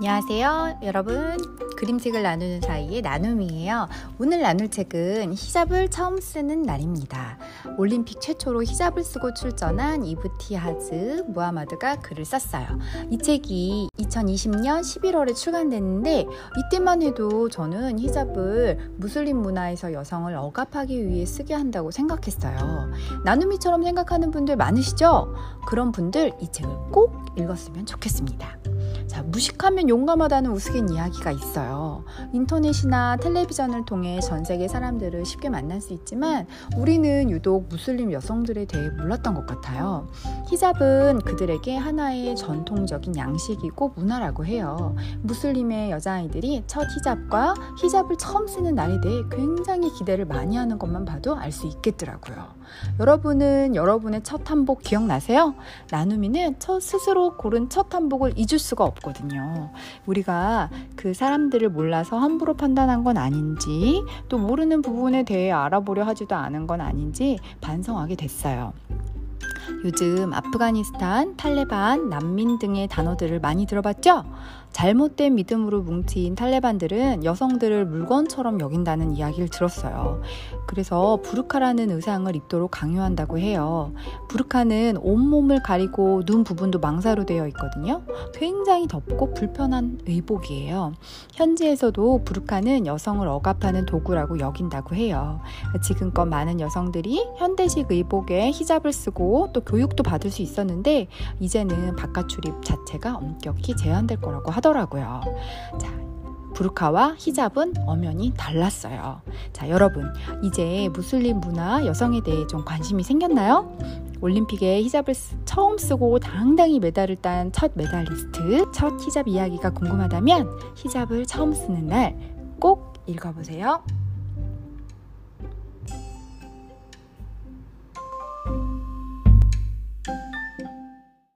안녕하세요. 여러분. 그림책을 나누는 사이의 나눔이에요. 오늘 나눌 책은 히잡을 처음 쓰는 날입니다. 올림픽 최초로 히잡을 쓰고 출전한 이브티하즈 무하마드가 글을 썼어요. 이 책이 2020년 11월에 출간됐는데 이때만 해도 저는 히잡을 무슬림 문화에서 여성을 억압하기 위해 쓰게 한다고 생각했어요. 나눔이처럼 생각하는 분들 많으시죠? 그런 분들 이 책을 꼭 읽었으면 좋겠습니다. 자, 무식하면 용감하다는 우스갯 이야기가 있어요. 인터넷이나 텔레비전을 통해 전 세계 사람들을 쉽게 만날 수 있지만 우리는 유독 무슬림 여성들에 대해 몰랐던 것 같아요. 히잡은 그들에게 하나의 전통적인 양식이고 문화라고 해요. 무슬림의 여자아이들이 첫 히잡과 히잡을 처음 쓰는 날에 대해 굉장히 기대를 많이 하는 것만 봐도 알 수 있겠더라고요. 여러분은 여러분의 첫 한복 기억나세요? 나눔이는 첫 스스로 고른 첫 한복을 잊을 수가 없 거든요. 우리가 그 사람들을 몰라서 함부로 판단한 건 아닌지 또 모르는 부분에 대해 알아보려 하지도 않은 건 아닌지 반성하게 됐어요. 요즘 아프가니스탄, 탈레반, 난민 등의 단어들을 많이 들어봤죠? 잘못된 믿음으로 뭉친 탈레반들은 여성들을 물건처럼 여긴다는 이야기를 들었어요. 그래서 부르카라는 의상을 입도록 강요한다고 해요. 부르카는 온몸을 가리고 눈 부분도 망사로 되어 있거든요. 굉장히 덥고 불편한 의복이에요. 현지에서도 부르카는 여성을 억압하는 도구라고 여긴다고 해요. 지금껏 많은 여성들이 현대식 의복에 히잡을 쓰고 또 교육도 받을 수 있었는데 이제는 바깥 출입 자체가 엄격히 제한될 거라고 하더라고요. 자, 부르카와 히잡은 엄연히 달랐어요. 자, 여러분, 이제 무슬림 문화 여성에 대해 좀 관심이 생겼나요? 올림픽에 히잡을 처음 쓰고 당당히 메달을 딴 첫 메달리스트, 첫 히잡 이야기가 궁금하다면 히잡을 처음 쓰는 날 꼭 읽어보세요.